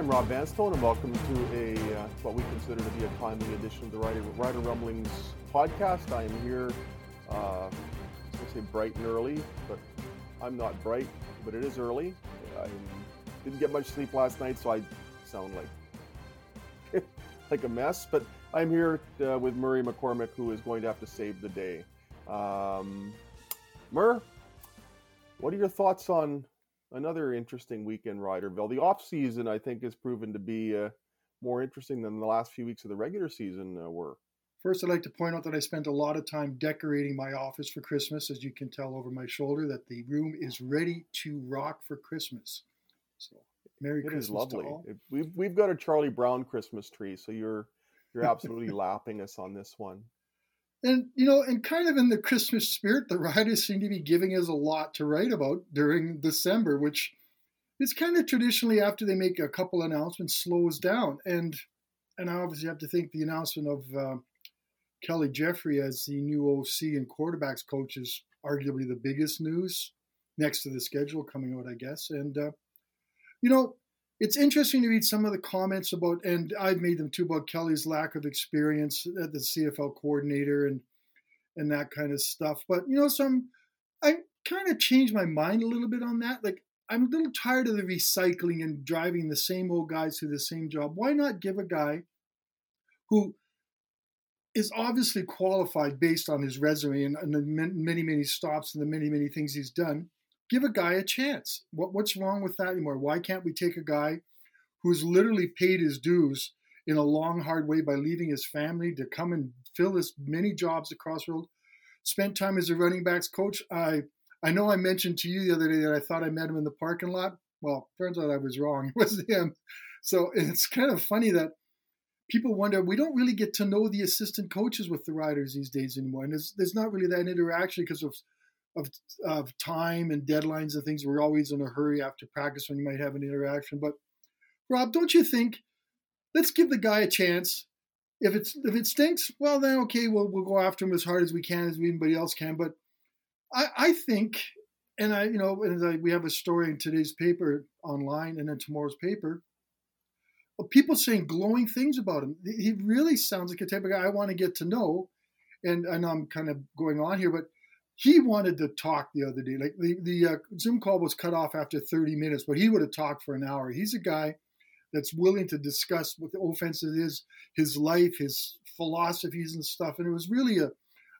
I'm Rob Vanstone, and welcome to a uh, what we consider to be a timely edition of the Rider, Rider Rumblings podcast. I am here, uh, I say bright and early, but I'm not bright, but it is early. I didn't get much sleep last night, so I sound like like a mess. But I'm here uh, with Murray McCormick, who is going to have to save the day. Um, Mur, what are your thoughts on another interesting week in Riderville? The off season, I think, has proven to be uh, more interesting than the last few weeks of the regular season uh, were. First, I'd like to point out that I spent a lot of time decorating my office for Christmas. As you can tell over my shoulder, that the room is ready to rock for Christmas. So, Merry it Christmas is lovely. It- we've we've got a Charlie Brown Christmas tree, so you're you're absolutely lapping us on this one. And you know, and kind of in the Christmas spirit, the riders seem to be giving us a lot to write about during December, which is kind of traditionally after they make a couple announcements slows down. And and I obviously have to think the announcement of uh, Kelly Jeffrey as the new OC and quarterbacks coach is arguably the biggest news next to the schedule coming out, I guess. And uh, you know, it's interesting to read some of the comments about, and I've made them too about Kelly's lack of experience at the CFL coordinator and and that kind of stuff. But you know, some I kind of changed my mind a little bit on that. Like I'm a little tired of the recycling and driving the same old guys through the same job. Why not give a guy who is obviously qualified based on his resume and, and the many, many stops and the many, many things he's done. Give a guy a chance. What, what's wrong with that anymore? Why can't we take a guy who's literally paid his dues in a long, hard way by leaving his family to come and fill his many jobs across the world? Spent time as a running backs coach. I I know I mentioned to you the other day that I thought I met him in the parking lot. Well, turns out I was wrong. It was him. So it's kind of funny that people wonder we don't really get to know the assistant coaches with the riders these days anymore, and there's there's not really that interaction because of of of time and deadlines and things. We're always in a hurry after practice when you might have an interaction. But Rob, don't you think? Let's give the guy a chance. If it's if it stinks, well then okay, we'll we'll go after him as hard as we can as anybody else can. But I I think, and I you know, and I, we have a story in today's paper online and in tomorrow's paper people saying glowing things about him. He really sounds like a type of guy I want to get to know. And know I'm kind of going on here, but he wanted to talk the other day. Like the, the uh, Zoom call was cut off after 30 minutes, but he would have talked for an hour. He's a guy that's willing to discuss what the offense is, his life, his philosophies and stuff. And it was really a,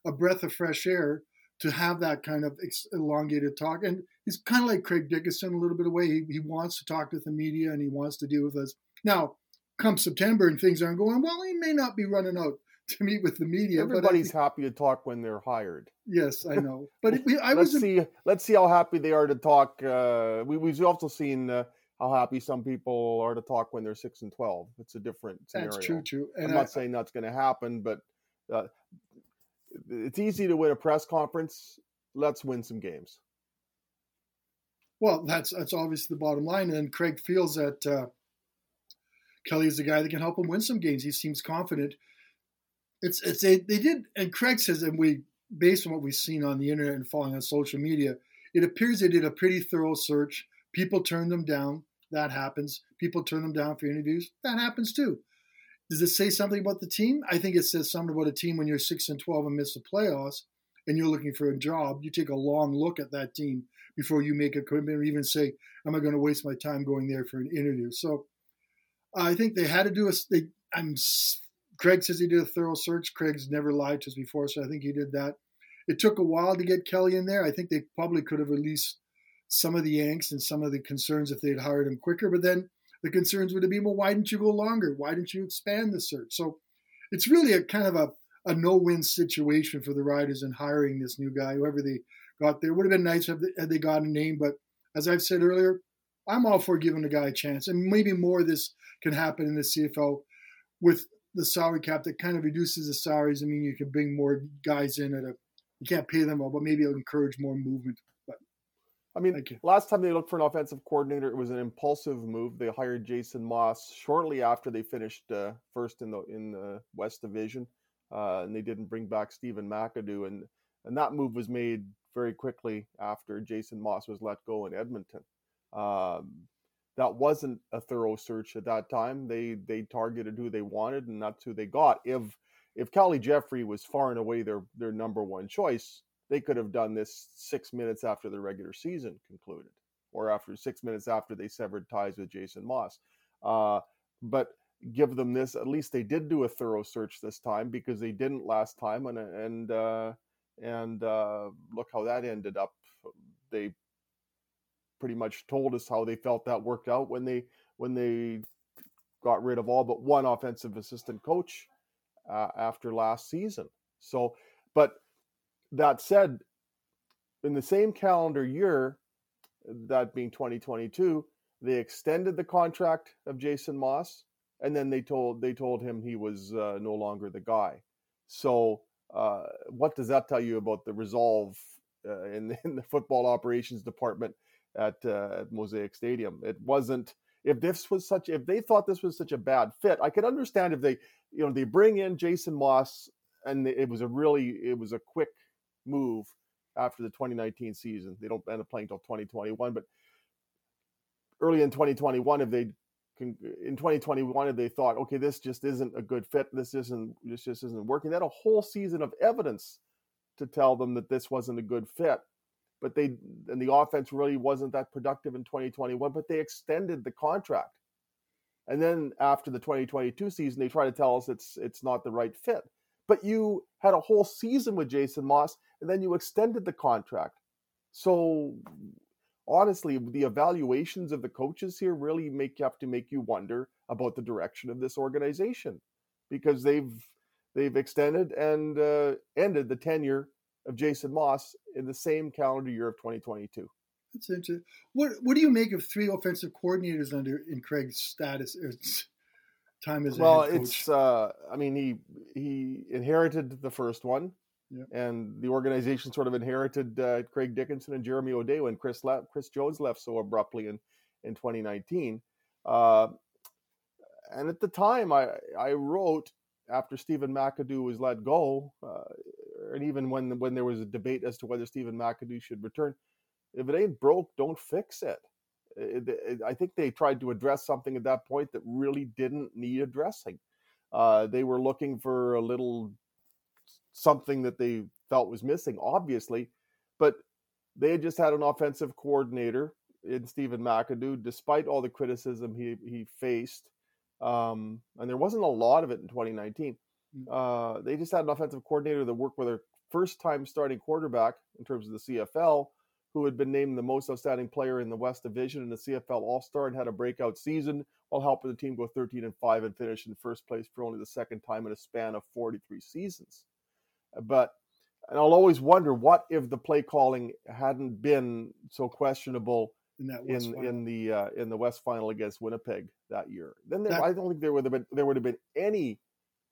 a breath of fresh air to have that kind of elongated talk. And he's kind of like Craig Dickinson a little bit away. He, he wants to talk with the media and he wants to deal with us. Now, come September and things aren't going well, he may not be running out to meet with the media. Everybody's but I, happy to talk when they're hired. yes, I know. But it, I let's was see. Let's see how happy they are to talk. Uh, we, we've also seen uh, how happy some people are to talk when they're six and twelve. It's a different scenario. that's true, true. I'm not I, saying that's going to happen, but uh, it's easy to win a press conference. Let's win some games. well, that's that's obviously the bottom line. And Craig feels that uh, Kelly is the guy that can help him win some games. He seems confident. It's it's they, they did, and Craig says, and we based on what we've seen on the internet and following on social media, it appears they did a pretty thorough search. People turned them down. That happens. People turn them down for interviews. That happens too. Does it say something about the team? I think it says something about a team when you're six and twelve and miss the playoffs, and you're looking for a job. You take a long look at that team before you make a commitment, or even say, "Am I going to waste my time going there for an interview?" So, I think they had to do a. They, I'm. Craig says he did a thorough search. Craig's never lied to us before, so I think he did that. It took a while to get Kelly in there. I think they probably could have released some of the angst and some of the concerns if they'd hired him quicker. But then the concerns would have been, well, why didn't you go longer? Why didn't you expand the search? So it's really a kind of a, a no-win situation for the Riders in hiring this new guy, whoever they got there. Would have been nice if they, had they got a name, but as I've said earlier, I'm all for giving the guy a chance, and maybe more of this can happen in the CFL with the salary cap that kind of reduces the salaries. I mean, you can bring more guys in at a you can't pay them all, but maybe it'll encourage more movement. But I mean, last time they looked for an offensive coordinator, it was an impulsive move. They hired Jason Moss shortly after they finished uh, first in the in the West Division, uh, and they didn't bring back Stephen McAdoo, and and that move was made very quickly after Jason Moss was let go in Edmonton. Um, that wasn't a thorough search at that time. They they targeted who they wanted, and that's who they got. If if Kelly Jeffrey was far and away their their number one choice, they could have done this six minutes after the regular season concluded, or after six minutes after they severed ties with Jason Moss. Uh, but give them this. At least they did do a thorough search this time because they didn't last time, and and uh, and uh, look how that ended up. They pretty much told us how they felt that worked out when they when they got rid of all but one offensive assistant coach uh, after last season. So, but that said, in the same calendar year, that being 2022, they extended the contract of Jason Moss, and then they told they told him he was uh, no longer the guy. So, uh, what does that tell you about the resolve uh, in, in the football operations department at, uh, at Mosaic Stadium? It wasn't. If this was such, if they thought this was such a bad fit, I could understand if they, you know, they bring in Jason Moss and it was a really, it was a quick move after the 2019 season. They don't end up playing until 2021, but early in 2021, if they in 2021 if they thought, okay, this just isn't a good fit, this isn't this just isn't working, they had a whole season of evidence to tell them that this wasn't a good fit. But they and the offense really wasn't that productive in 2021, but they extended the contract. And then after the 2022 season, they try to tell us it's it's not the right fit. But you had a whole season with Jason Moss and then you extended the contract. So honestly, the evaluations of the coaches here really make you have to make you wonder about the direction of this organization because they've they've extended and uh, ended the tenure of Jason Moss in the same calendar year of 2022. That's interesting. What what do you make of three offensive coordinators under in Craig's status time as well? it's uh, I mean he he inherited the first one. Yep. And the organization sort of inherited uh, Craig Dickinson and Jeremy O'Day when Chris left, Chris Jones left so abruptly in in 2019. Uh, and at the time, I I wrote after Stephen McAdoo was let go, uh, and even when when there was a debate as to whether Stephen McAdoo should return, if it ain't broke, don't fix it. It, it, I think they tried to address something at that point that really didn't need addressing. Uh, they were looking for a little something that they felt was missing, obviously. But they had just had an offensive coordinator in Stephen McAdoo, despite all the criticism he, he faced. Um, and there wasn't a lot of it in 2019. Mm. Uh, they just had an offensive coordinator that worked with a first time starting quarterback in terms of the CFL, who had been named the most outstanding player in the West Division and the CFL All Star and had a breakout season while helping the team go 13 and 5 and finish in first place for only the second time in a span of 43 seasons. But and I'll always wonder what if the play calling hadn't been so questionable in that West in, in the uh, in the West Final against Winnipeg that year. Then there, that, I don't think there would have been there would have been any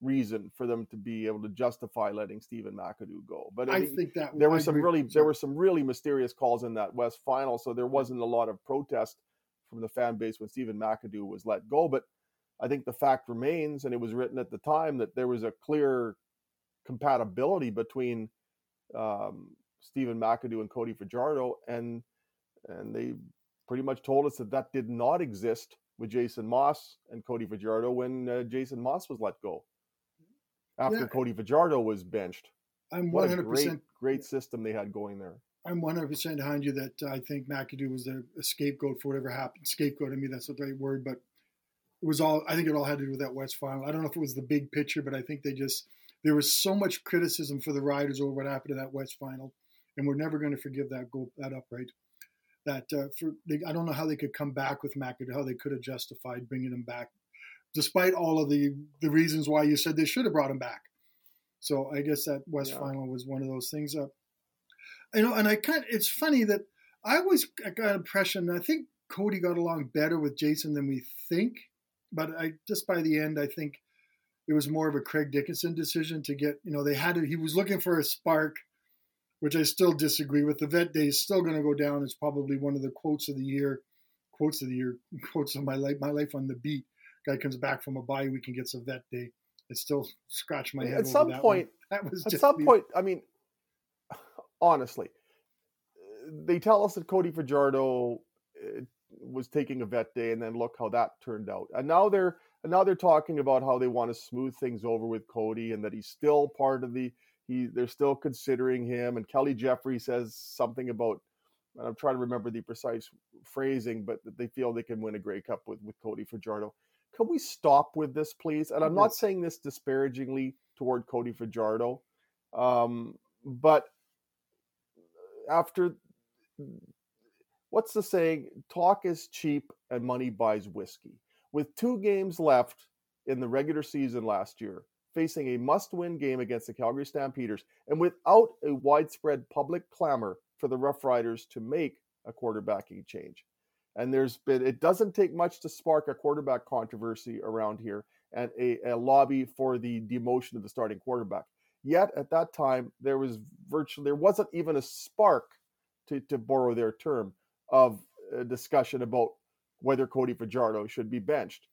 reason for them to be able to justify letting Stephen McAdoo go. But I, mean, think that there were some really there were some really mysterious calls in that West Final, so there wasn't a lot of protest from the fan base when Stephen McAdoo was let go. But I think the fact remains, and it was written at the time that there was a clear compatibility between um, Stephen McAdoo and Cody Fajardo, and and they pretty much told us that that did not exist with Jason Moss and Cody Fajardo when uh, Jason Moss was let go after yeah. Cody Fajardo was benched. I'm 100 what a great great system they had going there. I'm 100 percent behind you that uh, I think McAdoo was a, a, scapegoat for whatever happened. Scapegoat, I mean that's the right word, but it was all. I think it all had to do with that West final. I don't know if it was the big picture, but I think they just there was so much criticism for the Riders over what happened to that West final, and we're never going to forgive that goal, that upright. That uh, for they, I don't know how they could come back with McAdoo, how they could have justified bringing him back, despite all of the the reasons why you said they should have brought him back. So I guess that West yeah. final was one of those things. Uh, you know, and I kind of, it's funny that I always got an impression. I think Cody got along better with Jason than we think, but I just by the end, I think it was more of a Craig Dickinson decision to get, you know, they had to, he was looking for a spark, which I still disagree with. The vet day is still going to go down as probably one of the quotes of the year, quotes of the year, quotes of my life, my life on the beat. Guy comes back from a bye week and gets a vet day. It still scratch my head. At some point, that was at some me. point, I mean, honestly, they tell us that Cody Fajardo uh, was taking a vet day, and then look how that turned out. And now they're and now they're talking about how they want to smooth things over with Cody, and that he's still part of the. He they're still considering him. And Kelly Jeffrey says something about. And I'm trying to remember the precise phrasing, but that they feel they can win a Grey Cup with with Cody Fajardo. Can we stop with this, please? And I'm not saying this disparagingly toward Cody Fajardo, um, but after what's the saying? Talk is cheap and money buys whiskey. With two games left in the regular season last year, facing a must win game against the Calgary Stampeders, and without a widespread public clamor for the Rough Riders to make a quarterbacking change. And there's been, it doesn't take much to spark a quarterback controversy around here and a, a lobby for the demotion of the starting quarterback. Yet at that time, there was virtually, there wasn't even a spark, to, to borrow their term, of a discussion about whether Cody Fajardo should be benched.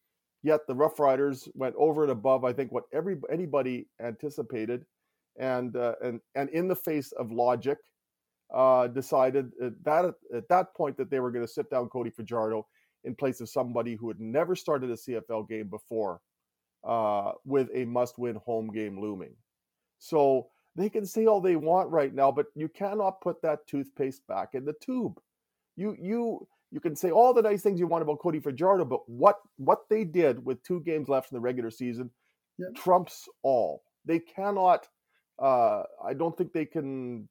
Yet the Rough Riders went over and above, I think, what every anybody anticipated, and uh, and and in the face of logic, uh, decided that at that point that they were going to sit down Cody Fajardo in place of somebody who had never started a CFL game before, uh, with a must-win home game looming. So they can say all they want right now, but you cannot put that toothpaste back in the tube. You you you can say all the nice things you want about Cody Fajardo, but what what they did with two games left in the regular season yeah. trumps all. They cannot. Uh, I don't think they can.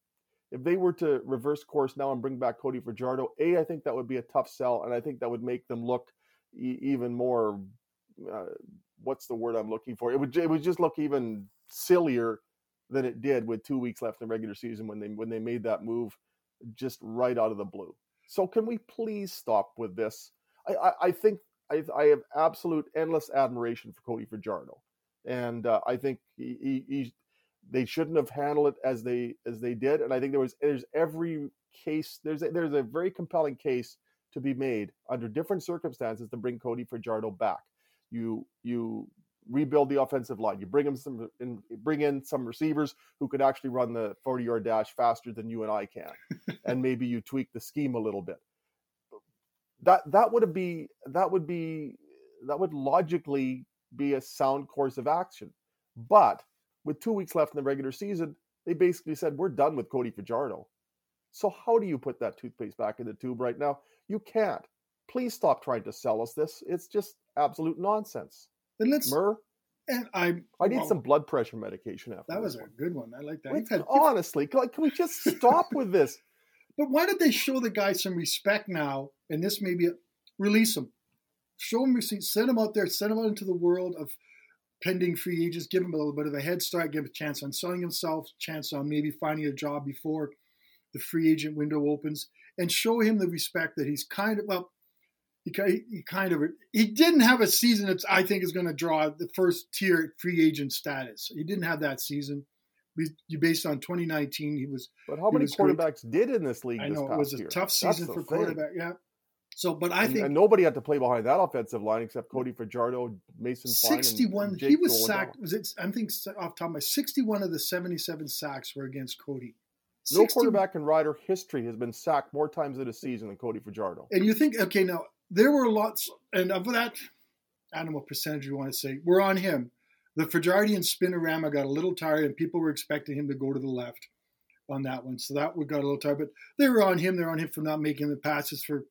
If they were to reverse course now and bring back Cody Fajardo, a I think that would be a tough sell, and I think that would make them look e- even more. Uh, what's the word I'm looking for? It would it would just look even sillier than it did with two weeks left in regular season when they when they made that move just right out of the blue. So can we please stop with this? I, I, I think I, I, have absolute endless admiration for Cody Fajardo, and uh, I think he, he, he, they shouldn't have handled it as they as they did. And I think there was there's every case there's a, there's a very compelling case to be made under different circumstances to bring Cody Fajardo back. You you rebuild the offensive line. You bring him some in, bring in some receivers who could actually run the 40 yard dash faster than you and I can. and maybe you tweak the scheme a little bit. That that would be that would be that would logically be a sound course of action. But with 2 weeks left in the regular season, they basically said we're done with Cody Fajardo. So how do you put that toothpaste back in the tube right now? You can't. Please stop trying to sell us this. It's just absolute nonsense. And let's. And I I need well, some blood pressure medication after that was a good one. I like that. Wait, had, honestly, can, can we just stop with this? But why did they show the guy some respect now? And this maybe release him, show him receipt, send him out there, send him out into the world of pending free agents, give him a little bit of a head start, give him a chance on selling himself, chance on maybe finding a job before the free agent window opens, and show him the respect that he's kind of well he, he kind of he didn't have a season that I think is going to draw the first tier free agent status. He didn't have that season. You Based on 2019, he was. But how many quarterbacks great. did in this league? I know it was a year? tough season for quarterback. Yeah. So, but I and, think and nobody had to play behind that offensive line except Cody Fajardo, Mason. Sixty-one. he was sacked. Was it? I think off top of my sixty-one of the seventy-seven sacks were against Cody. 60, no quarterback in Rider history has been sacked more times in a season than Cody Fajardo. And you think, okay, now there were lots, and of that, I don't know what percentage you want to say, we're on him. The Fajardian spinorama got a little tired, and people were expecting him to go to the left on that one. So that we got a little tired, but they were on him. They're on him for not making the passes, for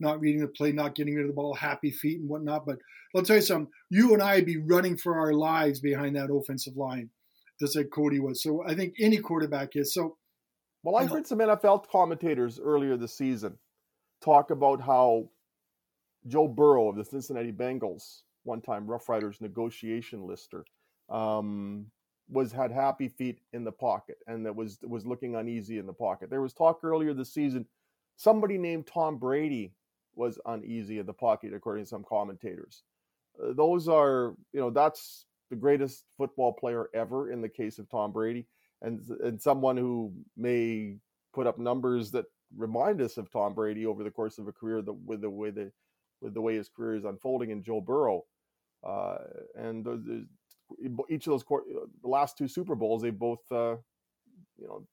not reading the play, not getting rid of the ball, happy feet and whatnot. But I'll tell you something, you and I would be running for our lives behind that offensive line, just like Cody was. So I think any quarterback is. So, well, I heard some NFL commentators earlier this season talk about how Joe Burrow of the Cincinnati Bengals, one time Rough Riders negotiation lister, um, was had happy feet in the pocket and that was was looking uneasy in the pocket. There was talk earlier this season, somebody named Tom Brady was uneasy in the pocket, according to some commentators. Uh, those are, you know, that's the greatest football player ever in the case of Tom Brady, and and someone who may put up numbers that remind us of Tom Brady over the course of a career the, with the way the with the way his career is unfolding in Joe Burrow. Uh, and each of those the last two Super Bowls, they both, uh, you know,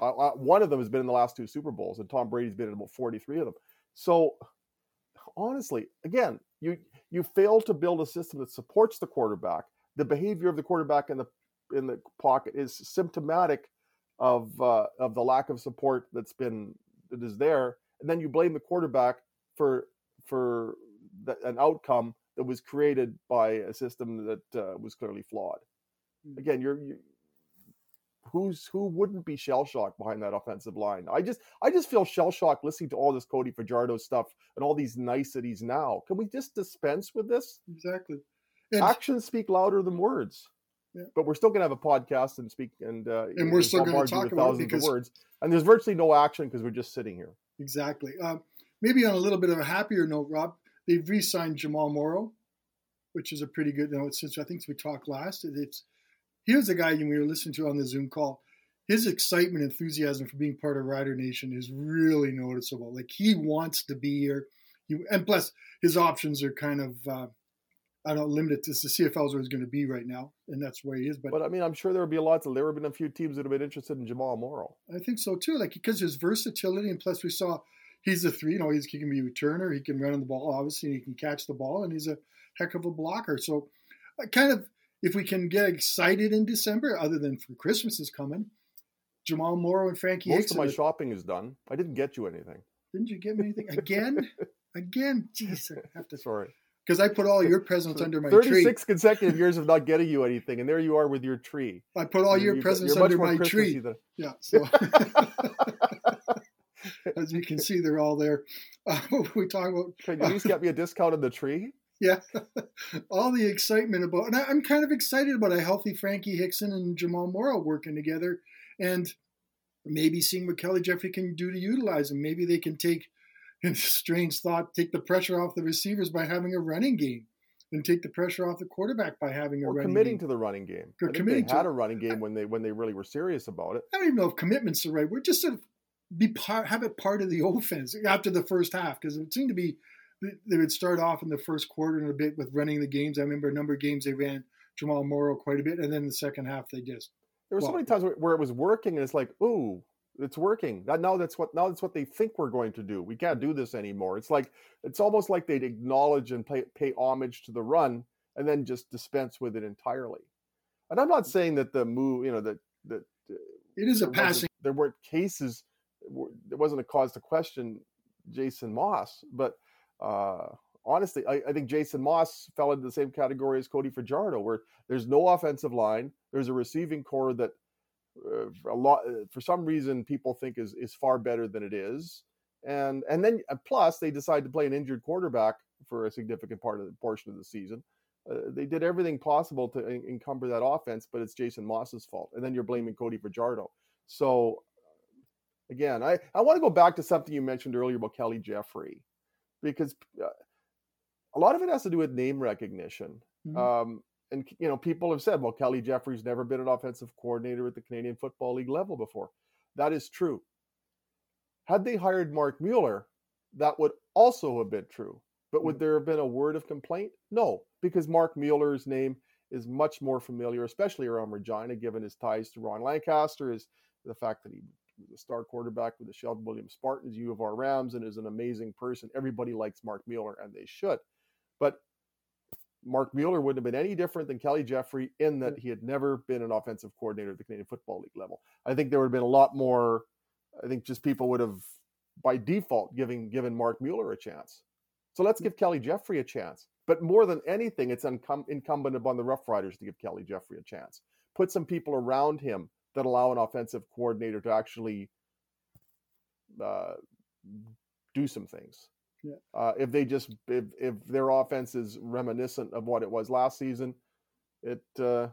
uh, uh, one of them has been in the last two Super Bowls, and Tom Brady's been in about 43 of them. So honestly, again, you you fail to build a system that supports the quarterback. The behavior of the quarterback in the in the pocket is symptomatic of uh, of the lack of support that's been that is there, and then you blame the quarterback for for the, an outcome that was created by a system that uh, was clearly flawed. Hmm. Again, you're you, who's who wouldn't be shell shocked behind that offensive line? I just I just feel shell shocked listening to all this Cody Fajardo stuff and all these niceties now. Can we just dispense with this? Exactly. And, Actions speak louder than words. Yeah. But we're still going to have a podcast and speak and uh, and we're still going to talk about it because, of words. And there's virtually no action because we're just sitting here. Exactly. Um, maybe on a little bit of a happier note, Rob, they've re-signed Jamal Morrow, which is a pretty good note since I think we talked last. It's here's a guy you we were listening to on the Zoom call. His excitement, enthusiasm for being part of Rider Nation is really noticeable. Like he wants to be here, he, and plus his options are kind of uh, I don't limit it to the CFL is where he's going to be right now, and that's where he is. But, but I mean, I'm sure there would be lots of there have been a few teams that have been interested in Jamal Morrow. I think so too, like because his versatility, and plus we saw he's a three. You know, he's, he can be a returner, he can run on the ball, obviously, and he can catch the ball, and he's a heck of a blocker. So, I kind of if we can get excited in December, other than for Christmas is coming, Jamal Morrow and Frankie. Most of my shopping is done. I didn't get you anything. Didn't you get me anything again? again, jeez, I have to. Sorry because I put all your presents under my 36 tree. 36 consecutive years of not getting you anything, and there you are with your tree. I put all your you, presents under my tree. Than... Yeah. So, as you can see, they're all there. Uh, we talk about. Can you at least get me a discount on the tree? Yeah, all the excitement about, and I, I'm kind of excited about a healthy Frankie Hickson and Jamal Morrow working together, and maybe seeing what Kelly Jeffrey can do to utilize them. Maybe they can take in strange thought, take the pressure off the receivers by having a running game, and take the pressure off the quarterback by having a or running committing game. to the running game. Or committing they had a running game when they when they really were serious about it. I don't even know if commitment's the right word. Just sort of be part, have it part of the offense after the first half because it seemed to be they would start off in the first quarter and a bit with running the games. I remember a number of games they ran Jamal Morrow quite a bit, and then the second half they just. There were so many times where it was working, and it's like, ooh, it's working. Now that's what now that's what they think we're going to do. We can't do this anymore. It's like it's almost like they'd acknowledge and pay, pay homage to the run and then just dispense with it entirely. And I'm not saying that the move, you know, that that uh, it is a passing. There weren't cases. There wasn't a cause to question Jason Moss, but uh, honestly, I, I, think Jason Moss fell into the same category as Cody Fajardo, where there's no offensive line, there's a receiving core that uh, a lot uh, for some reason people think is is far better than it is. And and then plus they decide to play an injured quarterback for a significant part of the portion of the season. Uh, they did everything possible to en- encumber that offense but it's jason Moss's fault and then you're blaming cody fajardo. So again i i want to go back to something you mentioned earlier about kelly jeffrey because uh, a lot of it has to do with name recognition mm-hmm. um, and you know, people have said, well, Kelly Jeffrey's never been an offensive coordinator at the Canadian Football League level before. That is true. Had they hired Marc Mueller, that would also have been true. But would mm. there have been a word of complaint? No, because Marc Mueller's name is much more familiar, especially around Regina, given his ties to Ron Lancaster, is the fact that he was a star quarterback with the Sheldon Williams Spartans, U of R Rams, and is an amazing person. Everybody likes Marc Mueller, and they should. But Marc Mueller wouldn't have been any different than Kelly Jeffrey in that he had never been an offensive coordinator at the Canadian Football League level. I think there would have been a lot more. I think just people would have, by default, giving given Marc Mueller a chance. So let's give Kelly Jeffrey a chance. But more than anything, it's incumbent upon the Rough Riders to give Kelly Jeffrey a chance. Put some people around him that allow an offensive coordinator to actually uh, do some things. Yeah. Uh, if they just if, if their offense is reminiscent of what it was last season, it uh,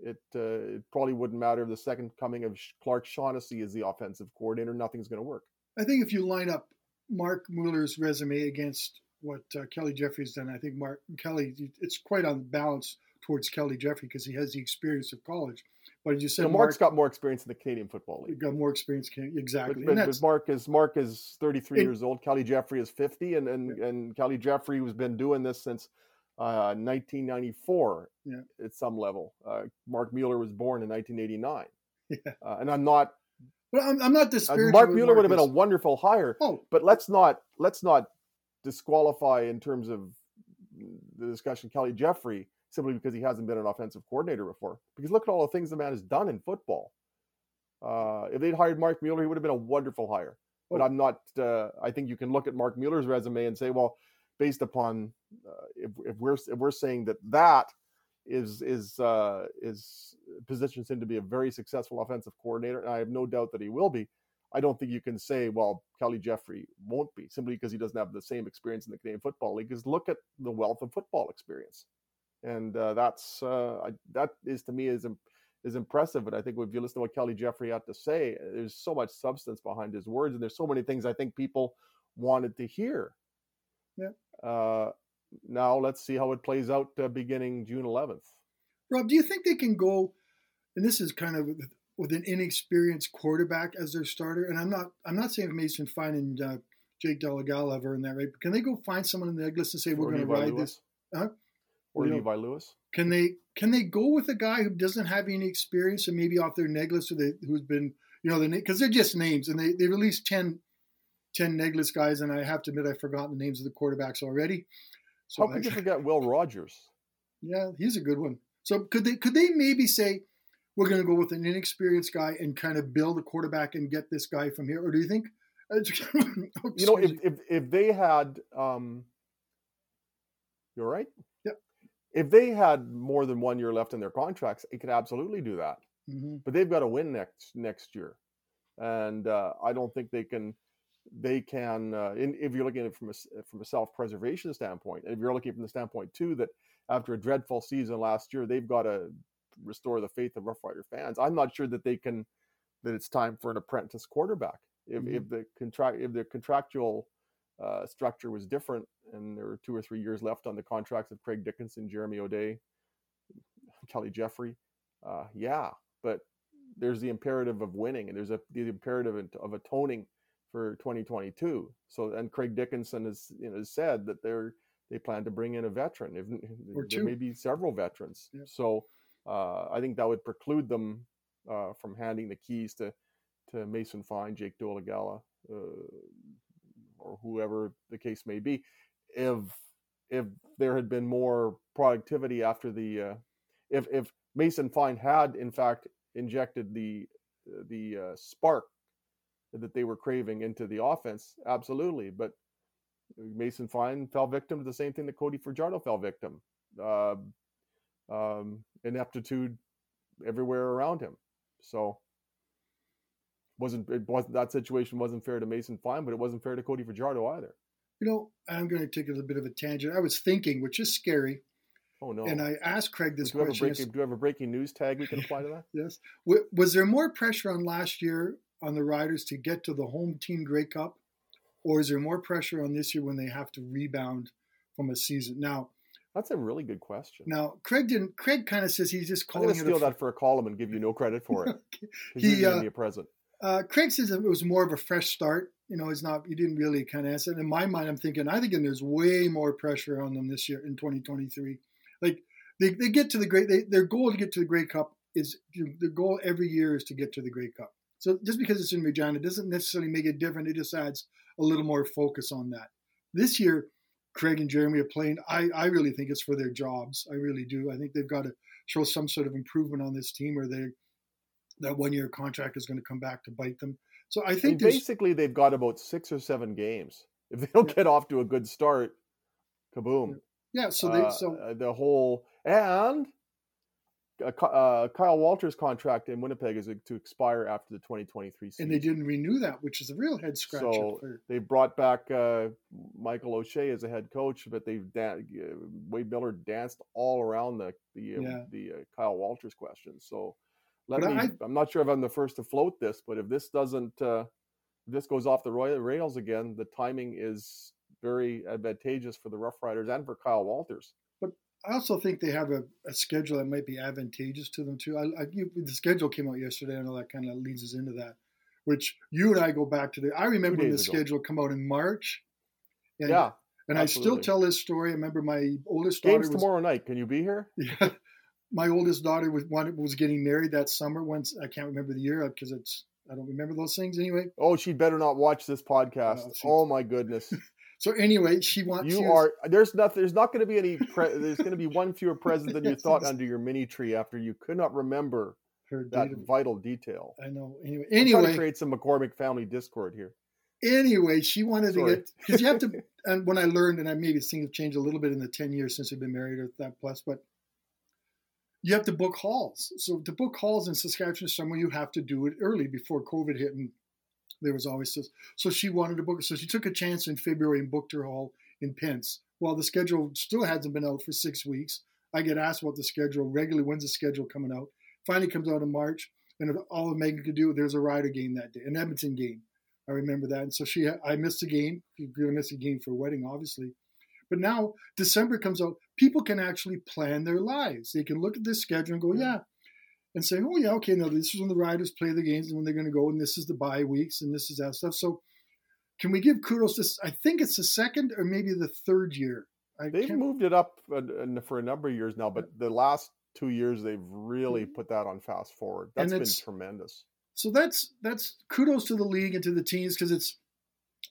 it uh, it probably wouldn't matter if the second coming of Clark Shaughnessy is the offensive coordinator. Nothing's going to work. I think if you line up Marc Mueller's resume against what uh, Kelly Jeffrey's done, I think Mark Kelly it's quite on balance towards Kelly Jeffrey because he has the experience of college. But as you said, you know, Mark's Mark, got more experience in the Canadian Football League. Got more experience, exactly. But, but Mark is Mark is 33 it, years old. Kelly Jeffrey is 50, and and, yeah. and Kelly Jeffrey has been doing this since uh, 1994 yeah. at some level. Uh, Marc Mueller was born in 1989, yeah. uh, and I'm not. But I'm, I'm not disparaging. Marc Mueller would have been a wonderful hire. Oh. but let's not let's not disqualify in terms of the discussion Kelly Jeffrey simply because he hasn't been an offensive coordinator before. Because look at all the things the man has done in football. Uh, if they'd hired Marc Mueller, he would have been a wonderful hire. But I'm not. Uh, I think you can look at Marc Mueller's resume and say, well, based upon uh, if, if we're if we're saying that that is is uh, is positions him to be a very successful offensive coordinator, and I have no doubt that he will be. I don't think you can say, well, Kelly Jeffrey won't be simply because he doesn't have the same experience in the Canadian Football League. Because look at the wealth of football experience, and uh, that's uh, I, that is to me is is impressive. But I think if you listen to what Kelly Jeffrey had to say, there's so much substance behind his words, and there's so many things I think people wanted to hear. Yeah. Uh, now let's see how it plays out uh, beginning June 11th. Rob, do you think they can go? And this is kind of with an inexperienced quarterback as their starter. And I'm not I'm not saying Mason Fine and uh, Jake Dolegala have earned that right, but can they go find someone in the list and say we're going to ride Lewis. this? Huh? Or You know, Levi Lewis. Can they can they go with a guy who doesn't have any experience and maybe off their neg list or they, who's been you know because they're just names and they they released 10, 10 neg list guys and I have to admit I've forgotten the names of the quarterbacks already. So How could I- you forget Will Rogers? yeah, he's a good one. So could they could they maybe say we're going to go with an inexperienced guy and kind of build a quarterback and get this guy from here, or do you think? You know, if, if if they had, um, you're right. If they had more than one year left in their contracts, it could absolutely do that. hmm But they've got to win next next year, and uh, I don't think they can. They can. Uh, in, if you're looking at it from a s- from a self preservation standpoint, and if you're looking from the standpoint too that after a dreadful season last year, they've got to restore the faith of Rough Rider fans. I'm not sure that they can. That it's time for an apprentice quarterback. If Mhm. if the contract if the contractual uh, structure was different, and there were two or three years left on the contracts of Craig Dickinson, Jeremy O'Day, Kelly Jeffrey, uh, yeah, but there's the imperative of winning, and there's a the imperative of- atoning for 2022. So, and Craig Dickinson has you know has said that they're they plan to bring in a veteran. If, Or there two. may be several veterans. Yeah. So, uh, I think that would preclude them uh, from handing the keys to to Mason Fine, Jake Dolegala, uh, or whoever the case may be. If if there had been more productivity after the uh, if if Mason Fine had in fact injected the the uh, spark that they were craving into the offense, absolutely. But Mason Fine fell victim to the same thing that Cody Fajardo fell victim. Uh, um, ineptitude everywhere around him. So wasn't it wasn't that situation wasn't fair to Mason Fine, but it wasn't fair to Cody Fajardo either. You know, I'm going to take a little bit of a tangent. I was thinking, which is scary, Oh no! and I asked Craig this do, we have a question. breaking, do we have a breaking news tag we can apply to that? Yes. W- Was there more pressure on last year on the Riders to get to the home team Grey Cup, or is there more pressure on this year when they have to rebound from a season? Now, That's a really good question. now Craig didn't. Craig kind of says he's just calling. I'm going to steal a, that for a column and give you no credit for it. 'cause He, uh, me a present. Uh, Craig says it was more of a fresh start. You know, he's not. He didn't really kind of answer. In my mind, I'm thinking. I think there's way more pressure on them this year in 2023. Like they, they get to the great. They, their goal to get to the Grey Cup is the goal every year is to get to the Grey Cup. So just because it's in Regina doesn't necessarily make it different. It just adds a little more focus on that. This year, Craig and Jeremy are playing. I, I really think it's for their jobs. I really do. I think they've got to show some sort of improvement on this team, or they that one year contract is going to come back to bite them. So I think basically, they've got about six or seven games. If they don't Yeah. get off to a good start, kaboom! yeah. So they Uh, so uh, the whole and uh, uh, Kyle Walters' contract in Winnipeg is to expire after the 2023 season. and they didn't renew that, which is a real head scratcher. So for, they brought back uh, Michael O'Shea as a head coach, but they've da- uh, Wade Miller danced all around the the uh, Yeah. the uh, Kyle Walters question. So let But me. I- am not sure if I'm the first to float this, but if this doesn't, uh, if this goes off the rails again, the timing is very advantageous for the Rough Riders and for Kyle Walters. But I also think they have a, a schedule that might be advantageous to them too. I, I, you, the schedule came out yesterday. and know that kind of leads us into that. Which you and I go back to the. I remember when the ago. schedule come out in March. And, yeah, and I still tell this story. I remember my oldest daughter games was tomorrow night. Can you be here? Yeah, my oldest daughter was wanted, was getting married that summer. Once I can't remember the year uh, because it's I don't remember those things anyway. Oh, she'd better not watch this podcast. Oh, oh my goodness. So anyway, she wants you are there's nothing. there's not going to be any pre, there's going to be one fewer present than you thought under your mini tree after you could not remember that vital detail. I know. Anyway, I'm anyway, create some McCormick family discord here. Anyway, she wanted Sorry. to get because you have to. And when I learned, and I maybe things have changed a little bit in the ten years since we've been married or that plus, but you have to book halls. So to book halls in Saskatchewan summer, you have to do it early before COVID hit, and there was always this. So she wanted to book. So she took a chance in February and booked her hall in Pense. While the schedule still hasn't been out for six weeks, I get asked about the schedule regularly. When's the schedule coming out? Finally comes out in March, and all Megan could do, there's a rider game that day, an Edmonton game. I remember that, and so she, I missed a game. You're gonna miss a game for a wedding, obviously. But now December comes out, people can actually plan their lives. They can look at this schedule and go, yeah, and say, oh yeah, okay, now this is when the riders play the games and when they're going to go, and this is the bye weeks and this is that stuff. So, can we give kudos to? I think it's the second or maybe the third year. I They've can't- moved it up for a number of years now, but the last two years they've really mm-hmm. put that on fast forward. That's been tremendous. So that's that's kudos to the league and to the teams because it's.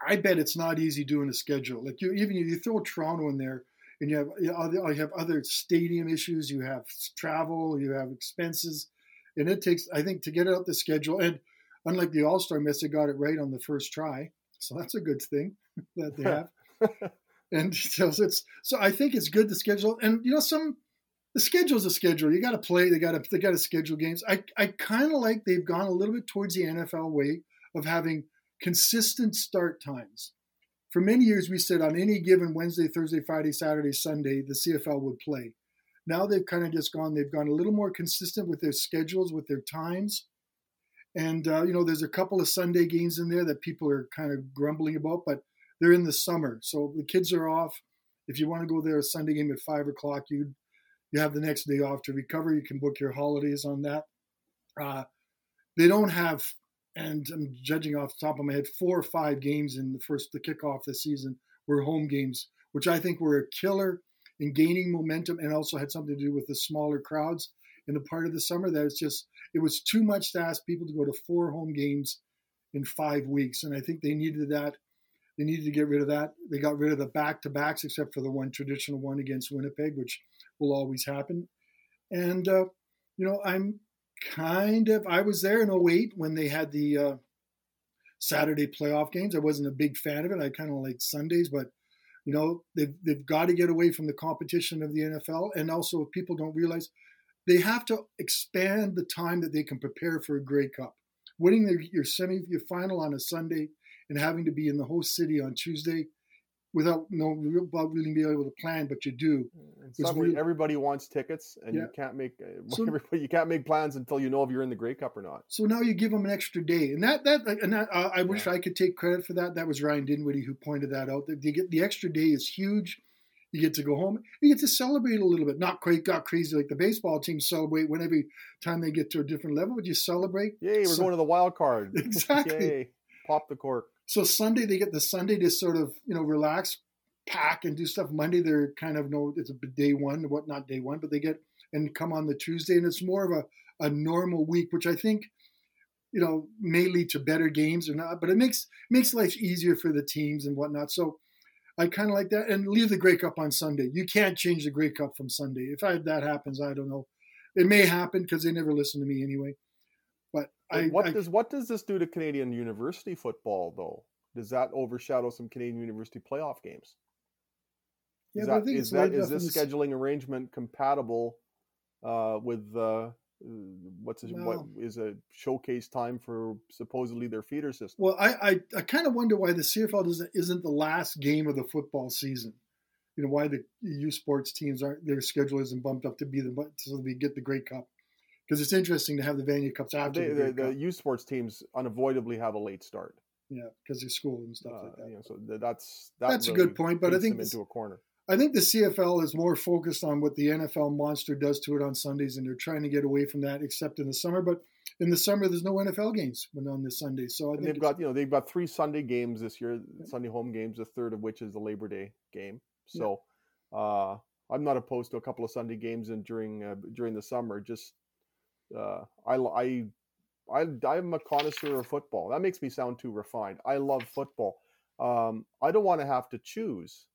I bet it's not easy doing a schedule. Like you, even you throw Toronto in there, and you have you have other stadium issues, you have travel, you have expenses, and it takes. I think to get out the schedule, and unlike the All Star miss, they got it right on the first try, so that's a good thing that they have. and so it's so I think it's good to schedule, and you know some the schedule's a schedule. You got to play. They got to they got to schedule games. I I kind of like they've gone a little bit towards the NFL way of having consistent start times. For many years, we said on any given Wednesday, Thursday, Friday, Saturday, Sunday, the CFL would play. Now they've kind of just gone. They've gone a little more consistent with their schedules, with their times. And uh, you know, there's a couple of Sunday games in there that people are kind of grumbling about, but they're in the summer, so the kids are off. If you want to go there a Sunday game at five o'clock, you you have the next day off to recover. You can book your holidays on that. Uh, they don't have, and I'm judging off the top of my head, four or five games in the first the kickoff this season were home games, which I think were a killer in gaining momentum and also had something to do with the smaller crowds in the part of the summer. That it's just it was too much to ask people to go to four home games in five weeks, and I think they needed that. They needed to get rid of that. They got rid of the back to backs, except for the one traditional one against Winnipeg, which will always happen. And, uh, you know, I'm kind of, I was there in 08 when they had the uh, Saturday playoff games. I wasn't a big fan of it. I kind of like Sundays, but, you know, they've, they've got to get away from the competition of the NFL. And also, if people don't realize, they have to expand the time that they can prepare for a Grey Cup. Winning your semi, your final on a Sunday and having to be in the host city on Tuesday without no without really being able to plan, but you do. Really- everybody wants tickets, and Yeah. you can't make uh, So- you can't make plans until you know if you're in the Grey Cup or not. So now you give them an extra day, and that that and that, uh, I wish Yeah. I could take credit for that. That was Ryan Dinwiddie who pointed that out. That get the extra day is huge. You get to go home. You get to celebrate a little bit. Not quite got crazy like the baseball team celebrate when every time they get to a different level, but you celebrate. Yay, we're So- going to the wild card. Exactly. Yay, pop the cork. So Sunday they get the Sunday to sort of you know relax, pack and do stuff. Monday they're kind of no it's a day one, what not day one, but they get and come on the Tuesday and it's more of a, a normal week, which I think you know may lead to better games or not, but it makes makes life easier for the teams and whatnot. So I kind of like that and leave the Grey Cup on Sunday. You can't change the Grey Cup from Sunday. If I, that happens, I don't know. It may happen because they never listen to me anyway. I, what I does what does this do to Canadian university football though? Does that overshadow some Canadian university playoff games? yeah, Is, think is, it's is enough this scheduling arrangement compatible uh, with uh, what's it, No. is a showcase time for supposedly their feeder system? Well, I, I, I kind of wonder why the CFL doesn't isn't the last game of the football season. You know why the U Sports teams aren't their schedule isn't bumped up to be the so we get the Grey Cup because it's interesting to have the Vanier Cups after They, the, the, the Sports teams unavoidably have a late start. yeah, because of school and stuff Uh, like that. you know, so th- that's that That's a good point, but I think this- into a corner. I think the CFL is more focused on what the NFL monster does to it on Sundays, and they're trying to get away from that, except in the summer. But in the summer, there's no NFL games when on this Sunday, so I And think they've got you know they've got three Sunday games this year, Sunday home games, a third of which is the Labor Day game. So uh, I'm not opposed to a couple of Sunday games and during uh, during the summer. Just uh, I I I I'm a connoisseur of football. That makes me sound too refined. I love football. Um, I don't want to have to choose.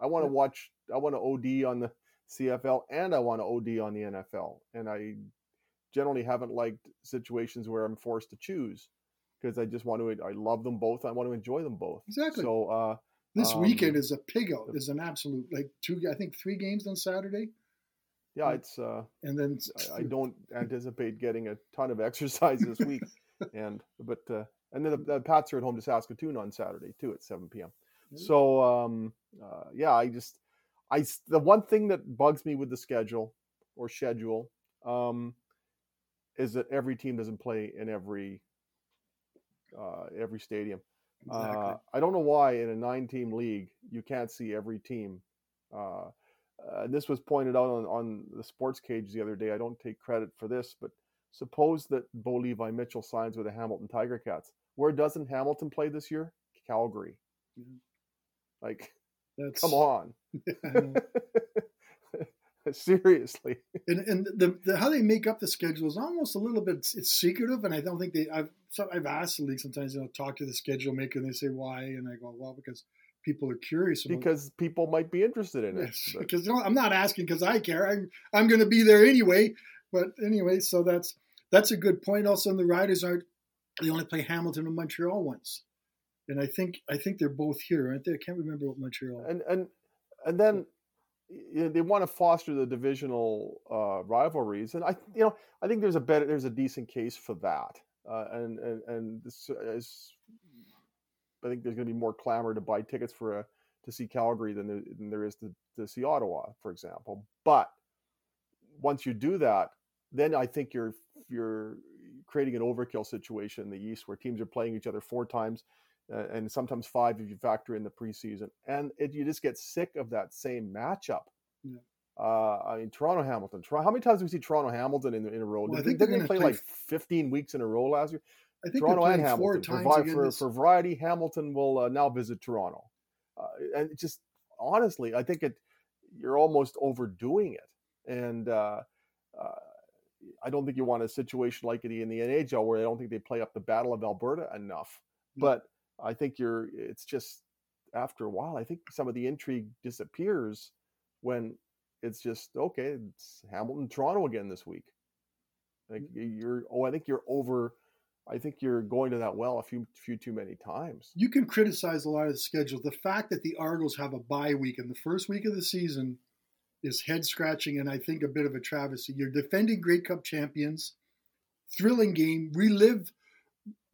I want to watch. I want to OD on the CFL and I want to OD on the NFL. And I generally haven't liked situations where I'm forced to choose because I just want to. I love them both. I want to enjoy them both. Exactly. So uh, this um, weekend is a pig out. Is an absolute like two. I think three games on Saturday. Yeah, it's. Uh, and then I, I don't anticipate getting a ton of exercise this week, and but uh, and then the, the, Pats are at home to Saskatoon on Saturday too at 7 p.m. Mm-hmm. So um, uh, yeah, I just I the one thing that bugs me with the schedule or schedule um, is that every team doesn't play in every uh, every stadium. Exactly. Uh, I don't know why in a nine-team league you can't see every team. Uh, uh, this was pointed out on, on the sports cage the other day. I don't take credit for this, but suppose that Bo Levi Mitchell signs with the Hamilton Tiger Cats. Where doesn't Hamilton play this year? Calgary. Mm-hmm. Like, That's... come on. Seriously. And and the, the, how they make up the schedule is almost a little bit it's secretive, and I don't think they. I've so I've asked the league sometimes. You know, talk to the schedule maker, and they say why, and I go, well, because people are curious. because it. people might be interested in it. Yes, because you know, I'm not asking because I care. I'm I'm going to be there anyway. But anyway, so that's that's a good point. Also, and the Riders aren't. They only play Hamilton and Montreal once, and I think I think they're both here, aren't they? I can't remember what Montreal. And and and then you know, they want to foster the divisional uh, rivalries, and I, you know, I think there's a better, there's a decent case for that, uh, and and and this is, I think there's going to be more clamor to buy tickets for a to see Calgary than there, than there is to, to see Ottawa, for example. But once you do that, then I think you're you're creating an overkill situation in the East where teams are playing each other four times uh, and sometimes five if you factor in the preseason. And it, you just get sick of that same matchup. Yeah. Uh, I mean, Toronto Hamilton. How many times do we see Toronto Hamilton in, in a row? Well, I think didn't they play, play like 15 weeks in a row last year? I think Toronto and Hamilton. For, for, for, variety, Hamilton will uh, now visit Toronto. Uh, and just honestly, I think it you're almost overdoing it. And uh, uh, I don't think you want a situation like it in the NHL where I don't think they play up the Battle of Alberta enough. But I think you're it's just after a while, I think some of the intrigue disappears when it's just okay, it's Hamilton Toronto again this week. Like mm. you're oh, I think you're over I think you're going to that well a few few too many times. You can criticize a lot of the schedule. The fact that the Argos have a bye week in the first week of the season is head scratching and I think a bit of a travesty. You're defending Grey Cup champions, thrilling game, relive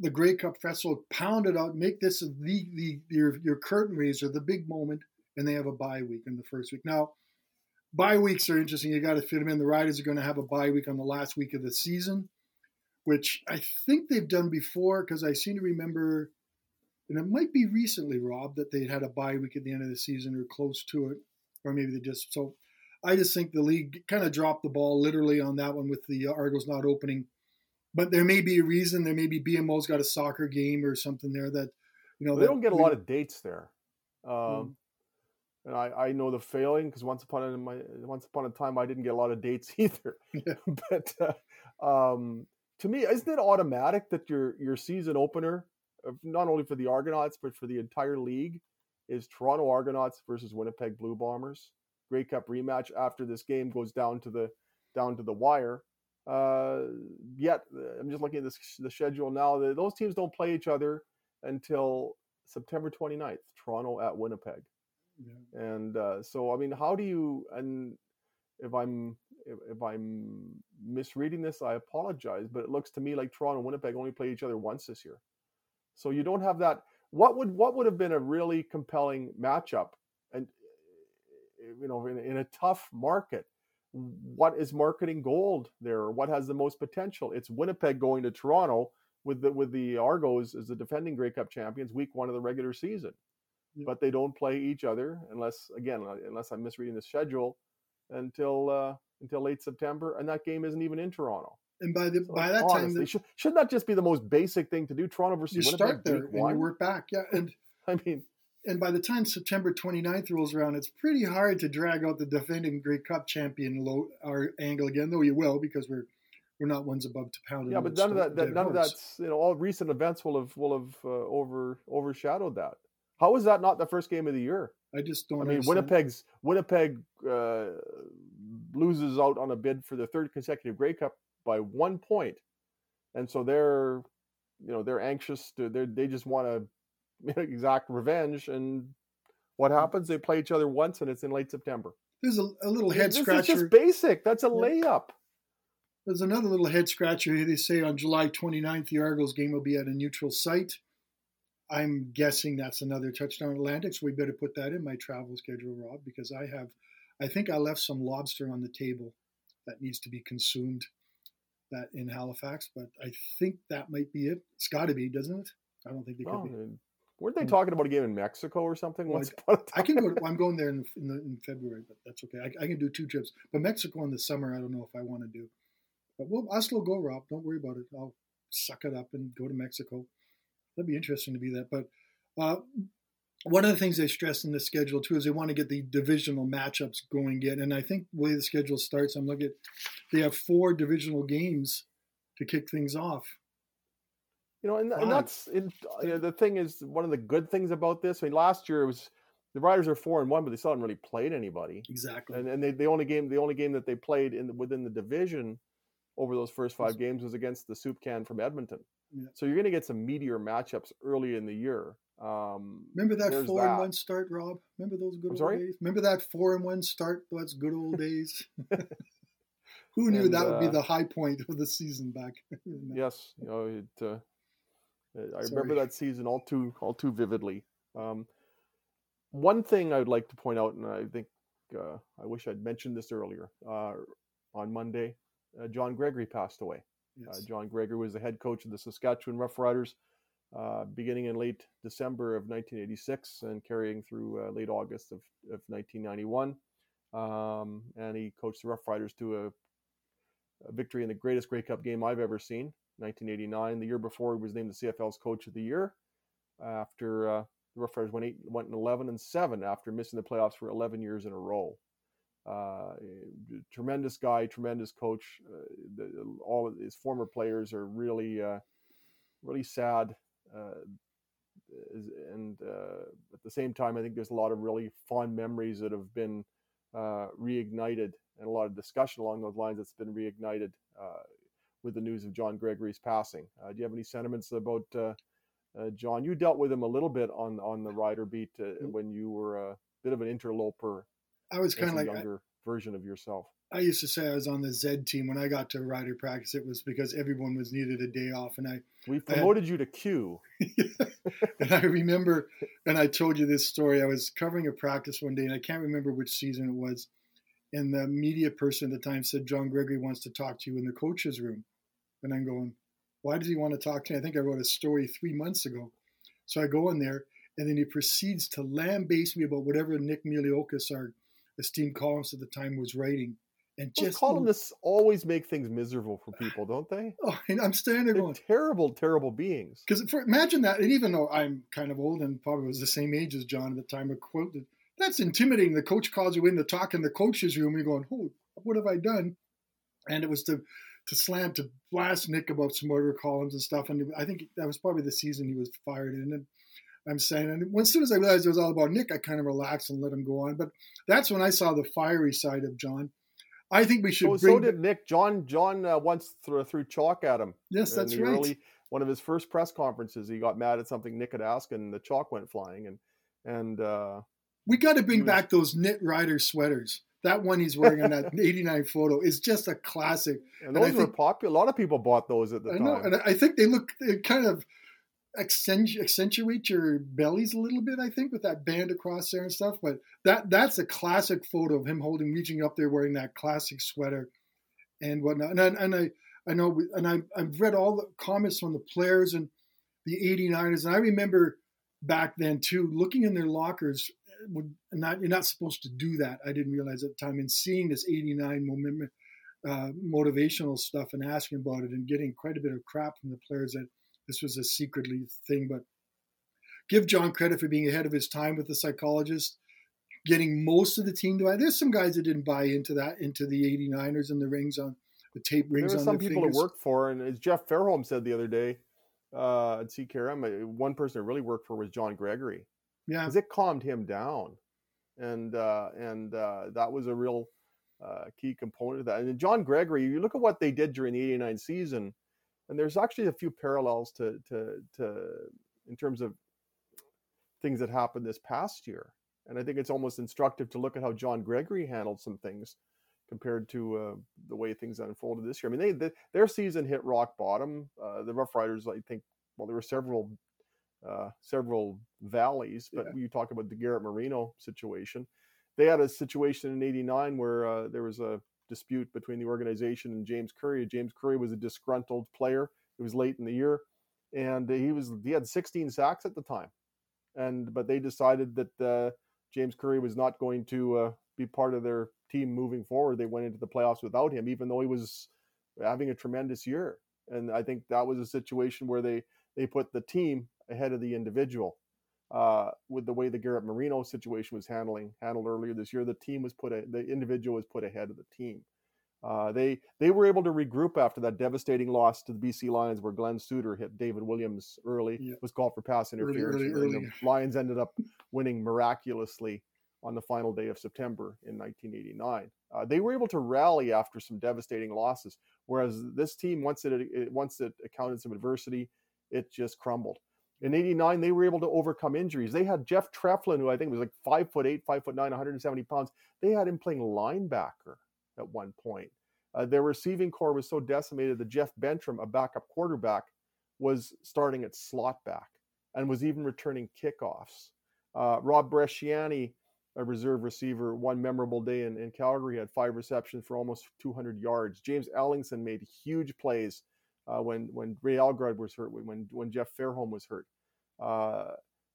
the Grey Cup Festival, pound it out, make this the, the your your curtain raiser, the big moment, and they have a bye week in the first week. Now, bye weeks are interesting. You got to fit them in. The Riders are going to have a bye week on the last week of the season, which I think they've done before because I seem to remember, and it might be recently, Rob, that they had a bye week at the end of the season or close to it, or maybe they just so. I just think the league kind of dropped the ball literally on that one with the Argos not opening but there may be a reason. There may be BMO's got a soccer game or something there that you know. They don't get a lot of dates there. Um, mm. And I, I know the failing because once upon a my once upon a time I didn't get a lot of dates either. Yeah. but uh, um, to me, isn't it automatic that your your season opener, not only for the Argonauts but for the entire league, is Toronto Argonauts versus Winnipeg Blue Bombers Grey Cup rematch after this game goes down to the down to the wire. Uh, yet I'm just looking at this, the schedule now. That those teams don't play each other until September 29th. Toronto at Winnipeg, yeah. and uh, so I mean, how do you? And if I'm if, I'm misreading this, I apologize. But it looks to me like Toronto and Winnipeg only play each other once this year, so you don't have that. What would what would have been a really compelling matchup, and eh, you know, in, in a tough market? what is marketing gold there? What has the most potential? It's Winnipeg going to Toronto with the with the Argos as the defending Grey Cup champions, week one of the regular season. Yeah. But they don't play each other unless, again, unless I'm misreading the schedule, until uh, until late September, and that game isn't even in Toronto. And by the so by that honestly, time, the, should, should that just be the most basic thing to do? Toronto versus you Winnipeg start there and you work back. Yeah, and I mean, and by the time September 29th rolls around, it's pretty hard to drag out the defending Grey Cup champion low our angle again, though you will because we're we're not ones above to pound. Yeah, but none of that, that none horse. of that's you know all recent events will have will have uh, over overshadowed that. How is that not the first game of the year? I just don't. I mean, understand. Winnipeg's Winnipeg uh, loses out on a bid for the third consecutive Grey Cup by one point, and so they're, you know, they're anxious to. They they just want to exact revenge, and what Mm. happens? They play each other once, and it's in late September. There's a, a little head this is scratcher. just basic. That's a Yeah. layup. There's another little head scratcher here. They say on July 29th, the Argos game will be at a neutral site. I'm guessing that's another touchdown Atlantic, so we better put that in my travel schedule, Rob, because I have, I think I left some lobster on the table that needs to be consumed that in Halifax, but I think that might be it. It's got to be, doesn't it? I don't think they Well, could be. weren't they Hmm. talking about a game in Mexico or something? Well, a I can go. I'm going there in, in, the, in February, but that's okay. I, I can do two trips. But Mexico in the summer, I don't know if I want to do. But we'll, I'll still go, Rob. Don't worry about it. I'll suck it up and go to Mexico. That'd be interesting to be that. But uh, one of the things they stress in the schedule too is they want to get the divisional matchups going again. And I think the way the schedule starts, I'm looking at they have four divisional games to kick things off. You know, and, and that's in, you know, the thing is one of the good things about this. I mean, last year it was the Riders are four and one, but they still haven't really played anybody. Exactly. And and they the only game the only game that they played in the, within the division over those first five games was against the Soup Can from Edmonton. Yeah. So you're going to get some meteor matchups early in the year. Um, Remember that four and one start, Rob? Remember those good I'm old sorry? days? Remember that four and one start? Those good old days. Who knew And, that would be uh, the high point of the season back? then? Yes, you know, it, uh, I Sorry. remember that season all too all too vividly. Um, one thing I would like to point out, and I think uh, I wish I'd mentioned this earlier. Uh, on Monday, uh, John Gregory passed away. Uh, John Gregory was the head coach of the Saskatchewan Roughriders, uh, beginning in late December of 1986 and carrying through uh, late August of, of 1991. Um, and he coached the Roughriders to a, a victory in the greatest Grey Cup game I've ever seen, 1989. The year before, he was named the CFL's Coach of the Year after uh, the Roughriders went eight, went in 11 and seven after missing the playoffs for 11 years in a row. Uh, tremendous guy, tremendous coach. Uh, the, all of his former players are really, uh, really sad. Uh, and uh, at the same time, I think there's a lot of really fond memories that have been uh, reignited, and a lot of discussion along those lines that's been reignited uh, with the news of John Gregory's passing. Uh, do you have any sentiments about uh, uh, John? You dealt with him a little bit on on the rider beat uh, when you were a bit of an interloper I was kind of like I, younger version of yourself. I used to say I was on the Z team when I got to rider practice. It was because everyone was needed a day off, and I We I had- promoted you to Q. and I remember, and I told you this story. I was covering a practice one day, and I can't remember which season it was. And the media person at the time said, John Gregory wants to talk to you in the coach's room. And I'm going, why does he want to talk to me? I think I wrote a story three months ago. So I go in there, and then he proceeds to lambaste me about whatever Nick Miliokas, our esteemed columnist at the time, was writing. And Those just columnists always make things miserable for people, don't they? oh, and I'm standing there They're terrible, terrible beings. Because imagine that, and even though I'm kind of old and probably was the same age as John at the time, I quoted, that's intimidating. The coach calls you in to talk in the coach's room. You're going, oh, what have I done? And it was to to slam to blast Nick about some other columns and stuff. And I think that was probably the season he was fired in. And I'm saying, and when, as soon as I realized it was all about Nick, I kind of relaxed and let him go on. But that's when I saw the fiery side of John. I think we should So, bring. so did Nick. John John uh, once threw, threw chalk at him. yes, that's right. early one of his first press conferences. He got mad at something Nick had asked, and the chalk went flying. And and uh, We got to bring was- back those knit rider sweaters. That one he's wearing on that 89 photo is just a classic. and And I those were think- popular. A lot of people bought those at the I time. know, and I think they look kind of accentuate your bellies a little bit. I think with that band across there and stuff. But that that's a classic photo of him holding, reaching up there, wearing that classic sweater and whatnot. And I, and I I know, and I I've read all the comments from the players and the 89ers, and I remember back then too, looking in their lockers. Would not you're not supposed to do that. I didn't realize at the time. And seeing this '89 moment, uh, motivational stuff and asking about it and getting quite a bit of crap from the players that this was a secretly thing. But give John credit for being ahead of his time with the psychologist, getting most of the team to buy. There's some guys that didn't buy into that, into the 89ers and the rings on the tape there rings were on some people fingers. that worked for, and as Jeff Fairholm said the other day uh, at CKRM, uh, one person that really worked for was John Gregory. Yeah. because it calmed him down, and uh, and uh, that was a real uh, key component of that. And John Gregory, you look at what they did during the '89 season, and there's actually a few parallels to to to in terms of things that happened this past year. And I think it's almost instructive to look at how John Gregory handled some things compared to uh, the way things unfolded this year. I mean, they, they their season hit rock bottom. Uh, the Rough Riders, I think, well, there were several uh, several valleys, but Yeah. you talk about the Garrett Marino situation. They had a situation in '89 where uh, there was a dispute between the organization and James Curry. James Curry was a disgruntled player. It was late in the year, and he was he had 16 sacks at the time, and but they decided that uh, James Curry was not going to uh, be part of their team moving forward. They went into the playoffs without him, even though he was having a tremendous year. And I think that was a situation where they they put the team ahead of the individual. Uh, with the way the Garrett Marino situation was handling handled earlier this year, the team was put a, the individual was put ahead of the team. Uh, they they were able to regroup after that devastating loss to the BC Lions, where Glen Suitor hit David Williams early. Yeah. Was called for pass Early, interference. early, and the. Lions ended up winning miraculously on the final day of September in 1989. Uh, they were able to rally after some devastating losses, whereas this team, once it, it once it encountered some adversity, it just crumbled. In '89, they were able to overcome injuries. They had Jeff Treflin, who I think was like five foot eight, five foot nine, 170 pounds. They had him playing linebacker at one point. Uh, their receiving core was so decimated that Jeff Bentrim, a backup quarterback, was starting at slot back and was even returning kickoffs. Uh, Rob Bresciani, a reserve receiver, one memorable day in, in Calgary, had five receptions for almost 200 yards. James Ellingson made huge plays uh, when when Ray Elgaard was hurt, when when Jeff Fairholm was hurt. Uh,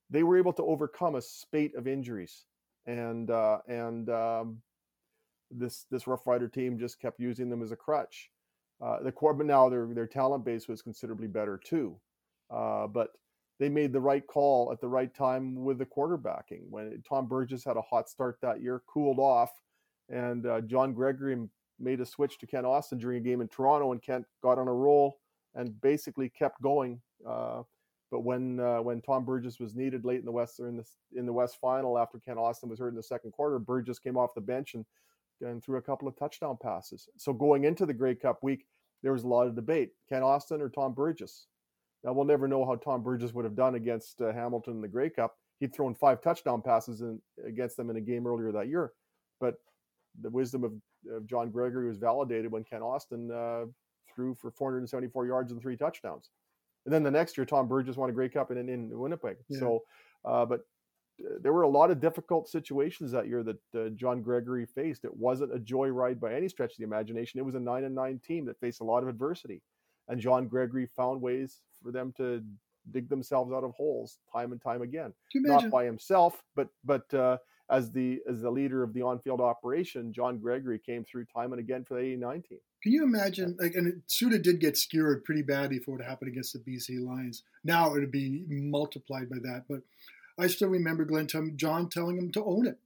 they were able to overcome a spate of injuries, and uh, and um, this this Rough Rider team just kept using them as a crutch. Uh, the core, but now their their talent base was considerably better too. Uh, but they made the right call at the right time with the quarterbacking. When Tom Burgess had a hot start that year, cooled off, and uh, John Gregory made a switch to Kent Austin during a game in Toronto, and Kent got on a roll and basically kept going. Uh, but when uh, when Tom Burgess was needed late in the West in the in the West Final after Kent Austin was hurt in the second quarter, Burgess came off the bench and and threw a couple of touchdown passes. So going into the Grey Cup week, there was a lot of debate: Kent Austin or Tom Burgess. Now we'll never know how Tom Burgess would have done against uh, Hamilton in the Grey Cup. He'd thrown five touchdown passes in, against them in a game earlier that year, but the wisdom of, of John Gregory was validated when Kent Austin uh, threw for 474 yards and three touchdowns. And then the next year, Tom Burgess won a Grey Cup in, in Winnipeg. Yeah. So, uh, but uh, there were a lot of difficult situations that year that uh, John Gregory faced. It wasn't a joyride by any stretch of the imagination. It was a nine and nine team that faced a lot of adversity, and John Gregory found ways for them to dig themselves out of holes time and time again. Can you imagine? Not by himself, but but uh, as the as the leader of the on-field operation, John Gregory came through time and again for the '89 team. Can you imagine? Like, and it, Suitor did get skewered pretty badly for what happened against the BC Lions. Now it would be multiplied by that. But I still remember Glenn John telling him to own it.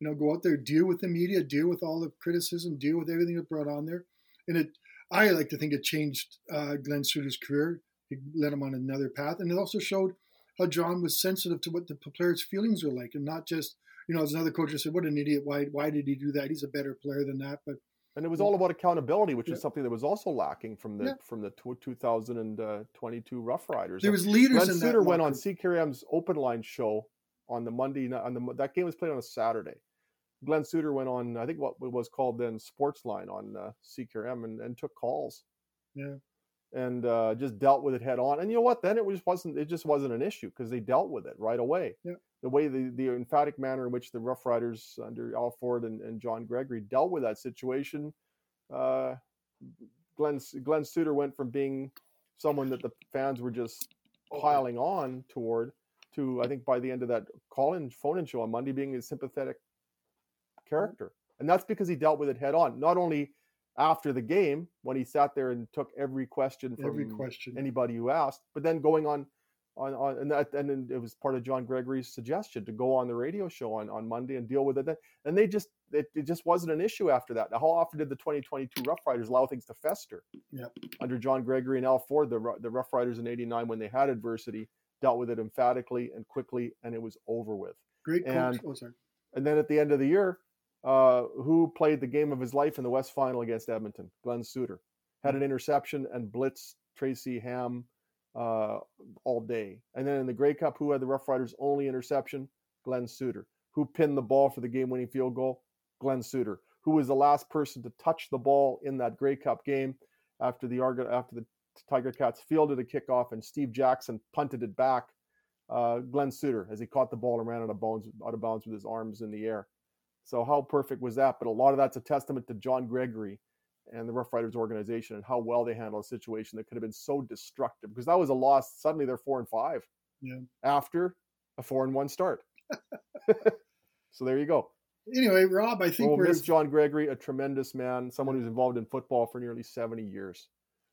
You know, go out there, deal with the media, deal with all the criticism, deal with everything that brought on there. And it, I like to think it changed uh, Glen Suitor's career. It led him on another path, and it also showed how John was sensitive to what the players' feelings were like, and not just you know, as another coach said, "What an idiot! Why why did he do that? He's a better player than that." But And it was all about accountability, which Yeah. is something that was also lacking from the Yeah. from the tw- 2022 Rough Riders. there was leaders Glenn in that. Suitor went on. CKRM's open line show on the Monday night. On the that game was played on a Saturday. Glen Suitor went on, I think what was called then Sportsline on uh, CKRM and, and took calls. Yeah. And uh, just dealt with it head on. And you know what? Then it just wasn't. It just wasn't an issue because they dealt with it right away. Yeah. The way the the emphatic manner in which the Rough Riders under Al Ford and, and John Gregory dealt with that situation, uh, Glenn Glen Suitor went from being someone that the fans were just piling on toward to I think by the end of that call-in phone-in show on Monday being a sympathetic character, and that's because he dealt with it head on. Not only after the game when he sat there and took every question from every question. anybody who asked, but then going on on on and that and then it was part of John Gregory's suggestion to go on the radio show on on Monday and deal with it. Then and they just it, it just wasn't an issue after that. Now, how often did the 2022 Rough Riders allow things to fester? Yep. Under John Gregory and Al Ford, the the Rough Riders in '89 when they had adversity dealt with it emphatically and quickly, and it was over with. Great coach. And- oh, sorry. And then at the end of the year, uh, who played the game of his life in the West Final against Edmonton? Glen Suitor had an interception and blitzed Tracy Ham uh, all day. And then in the Grey Cup, who had the Rough Riders' only interception? Glen Suitor. Who pinned the ball for the game-winning field goal? Glen Suitor. Who was the last person to touch the ball in that Grey Cup game after the Argo- after the Tiger Cats fielded a kickoff and Steve Jackson punted it back? Uh, Glen Suitor, as he caught the ball and ran out of bounds, out of bounds with his arms in the air. So how perfect was that? But a lot of that's a testament to John Gregory and the Rough Riders organization and how well they handled a situation that could have been so destructive because that was a loss. Suddenly they're four and five. Yeah. After a four and one start. so there you go. Anyway, Rob, I think We'll we're miss John Gregory, a tremendous man, someone who's involved in football for nearly 70 years.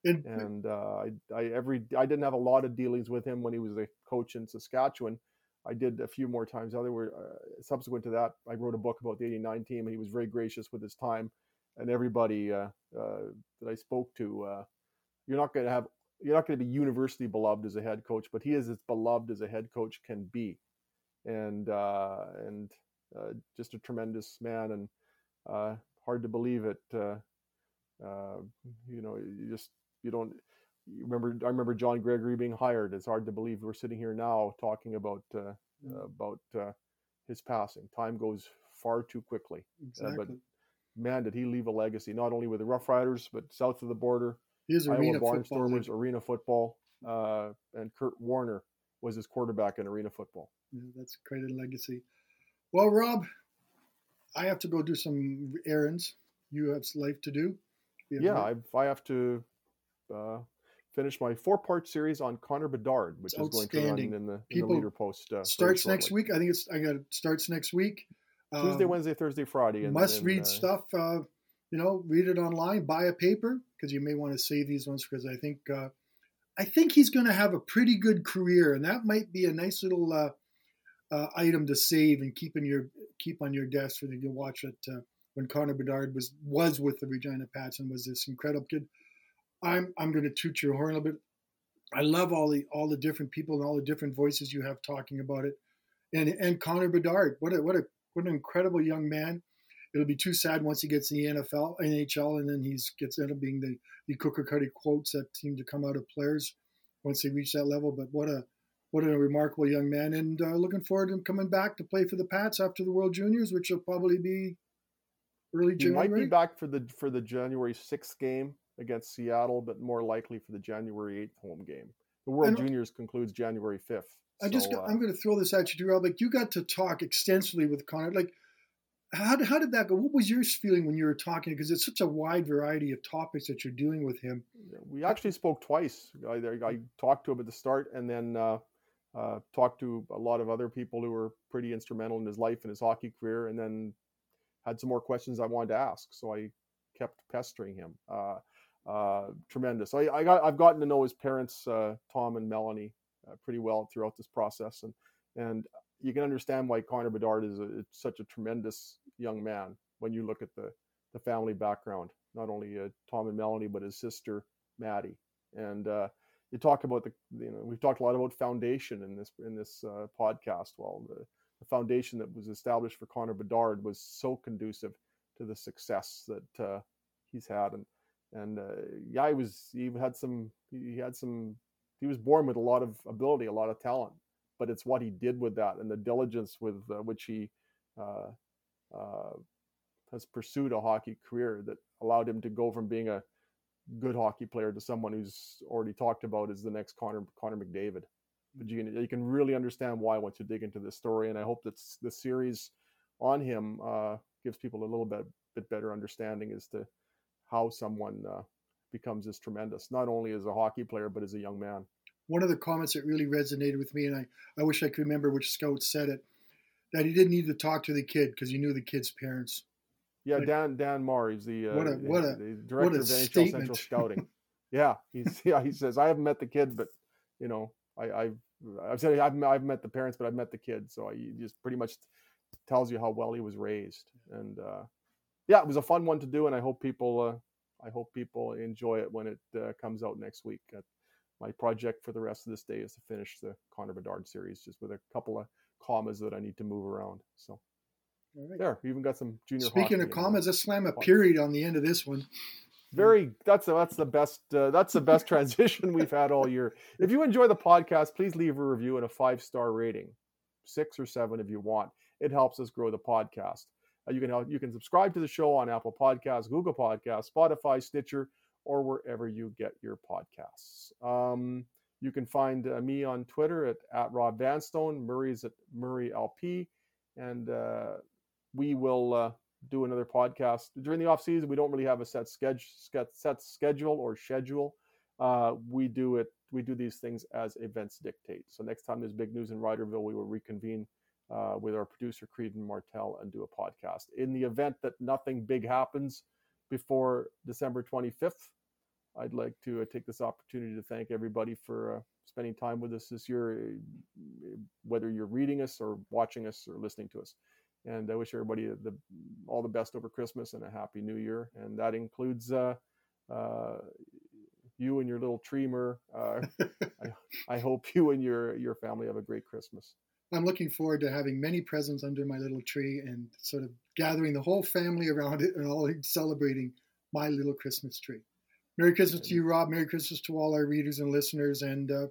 in, And uh, I, I every I didn't have a lot of dealings with him when he was a coach in Saskatchewan. I did a few more times. Other were uh, subsequent to that, I wrote a book about the '89 team, and he was very gracious with his time. And everybody uh, uh, that I spoke to, uh, you're not going to have you're not going to be universally beloved as a head coach, but he is as beloved as a head coach can be, and uh, and uh, just a tremendous man, and hard to believe it. You know, you just you don't you remember I remember John Gregory being hired. It's hard to believe we're sitting here now talking about uh, about uh, his passing. Time goes far too quickly. exactly. But Man, did he leave a legacy not only with the Rough Riders but south of the border, His Iowa arena football. Barnstormers, league. Arena Football, uh, and Kurt Warner was his quarterback in Arena Football. Yeah, that's quite a legacy. Well, Rob, I have to go do some errands. You have life to do. Yeah. I, I have to uh, finish my four-part series on Connor Bedard, which It's is going to run in the, in the leader post. Uh, starts next week. I think it's. I got it starts next week. Tuesday, Um, Wednesday, Thursday, Friday. and- must and, read uh, stuff. Uh, you know, read it online. Buy a paper because you may want to save these ones because I think uh, I think he's going to have a pretty good career, and that might be a nice little uh, uh, item to save and keep in your keep on your desk when you watch it. Uh, when Connor Bedard was was with the Regina Pats and was this incredible kid. I'm I'm going to toot your horn a little bit. I love all the all the different people and all the different voices you have talking about it, and and Connor Bedard. What a what a what an incredible young man. It'll be too sad once he gets in the NFL, NHL, and then he's gets end up being the the cooker cutter quotes that seem to come out of players once they reach that level. But what a what a remarkable young man, and uh, looking forward to him coming back to play for the Pats after the World Juniors, which will probably be early January. He might be back for the for the January sixth game against Seattle, but more likely for the January eighth home game. The World Juniors concludes January fifth. I just so, got, uh, I'm going to throw this at you, Drew. Like you got to talk extensively with Connor. Like how did, how did that go? What was your feeling when you were talking? Because it's such a wide variety of topics that you're doing with him. We actually spoke twice. I, I talked to him at the start, and then uh, uh, talked to a lot of other people who were pretty instrumental in his life and his hockey career, and then had some more questions I wanted to ask. So I kept pestering him. Uh, uh, tremendous. I, I got I've gotten to know his parents, uh, Tom and Melanie, uh, pretty well throughout this process, and and you can understand why Connor Bedard is a, such a tremendous young man when you look at the the family background. Not only uh, Tom and Melanie, but his sister Maddie. And uh, you talk about the you know we've talked a lot about foundation in this in this podcast. Well, the, the foundation that was established for Connor Bedard was so conducive to the success that he's had, and and uh, yeah, he was he had some he had some he was born with a lot of ability, a lot of talent, but it's what he did with that and the diligence with uh, which he uh, uh, has pursued a hockey career that allowed him to go from being a good hockey player to someone who's already talked about as the next Connor Connor McDavid. But you can you can really understand why once you dig into this story, and I hope that the series on him uh, gives people a little bit bit better understanding as to how someone uh, becomes this tremendous, not only as a hockey player but as a young man. One of the comments that really resonated with me, and I, I wish I could remember which scout said it, that he didn't need to talk to the kid because he knew the kid's parents. Yeah, Like- Dan Dan Marr, he's the uh, What a- what a- the director a of NHL statement. Central Scouting. yeah, he's yeah he says I haven't met the kid, but you know I I've I've said I've I've met the parents, but I've met the kid, so he just pretty much tells you how well he was raised, and uh, yeah, it was a fun one to do, and I hope people uh, I hope people enjoy it when it uh, comes out next week. Uh, my project for the rest of this day is to finish the Connor Bedard series, just with a couple of commas that I need to move around. So right. there, we even got some junior. Speaking of commas, let's slam a period on the end of this one. Very. That's a, that's the best. Uh, that's the best transition we've had all year. If you enjoy the podcast, please leave a review and a five star rating, six or seven if you want. It helps us grow the podcast. Uh, you can you can subscribe to the show on Apple Podcasts, Google Podcasts, Spotify, Stitcher, or wherever you get your podcasts. Um, you can find uh, me on Twitter at, at Rob Vanstone. Murray's at Murray LP. And uh, we will uh, do another podcast during the off season. We don't really have a set schedule, set schedule or schedule. Uh, we do it. We do these things as events dictate. So next time there's big news in Riderville, we will reconvene uh, with our producer Creedon Martell and do a podcast. In the event that nothing big happens before December 25th, I'd like to uh, take this opportunity to thank everybody for uh, spending time with us this year, uh, whether you're reading us or watching us or listening to us. And I wish everybody the, all the best over Christmas and a happy New Year. And that includes uh, uh, you and your little treamer. Uh, I, I hope you and your your family have a great Christmas. I'm looking forward to having many presents under my little tree and sort of gathering the whole family around it and all celebrating my little Christmas tree. Merry Christmas to you, Rob. Merry Christmas to all our readers and listeners. And uh,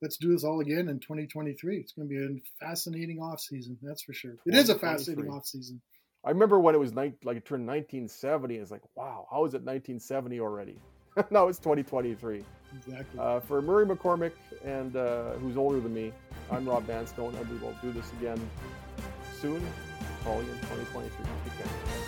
let's do this all again in 2023. It's going to be a fascinating off season, that's for sure. It is a fascinating off season. I remember when it was ni- like it turned 1970. It's like, wow, how is it 1970 already? now it's 2023. Exactly. Uh, for Murray McCormick, and uh, who's older than me, I'm Rob Vanstone. and we will do this again soon, probably in 2023.